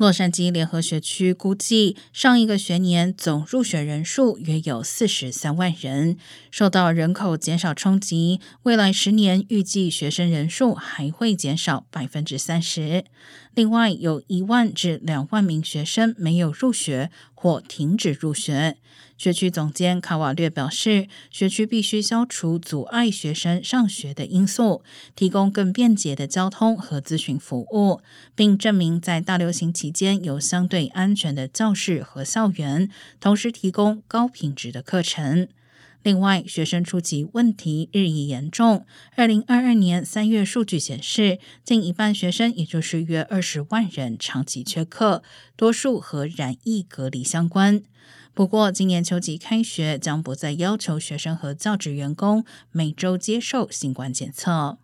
洛杉矶联合学区估计，上一个学年总入学人数约有四十三万人。受到人口减少冲击，未来十年预计学生人数还会减少百分之三十。另外，有一万至两万名学生没有入学或停止入学。学区总监卡瓦略表示，学区必须消除阻碍学生上学的因素，提供更便捷的交通和咨询服务，并证明在大流行期间有相对安全的教室和校园，同时提供高品质的课程。另外，学生初级问题日益严重。二零二二年三月数据显示，近一半学生，也就是约二十万人，长期缺课，多数和染疫隔离相关。不过，今年秋季开学将不再要求学生和教职员工每周接受新冠检测。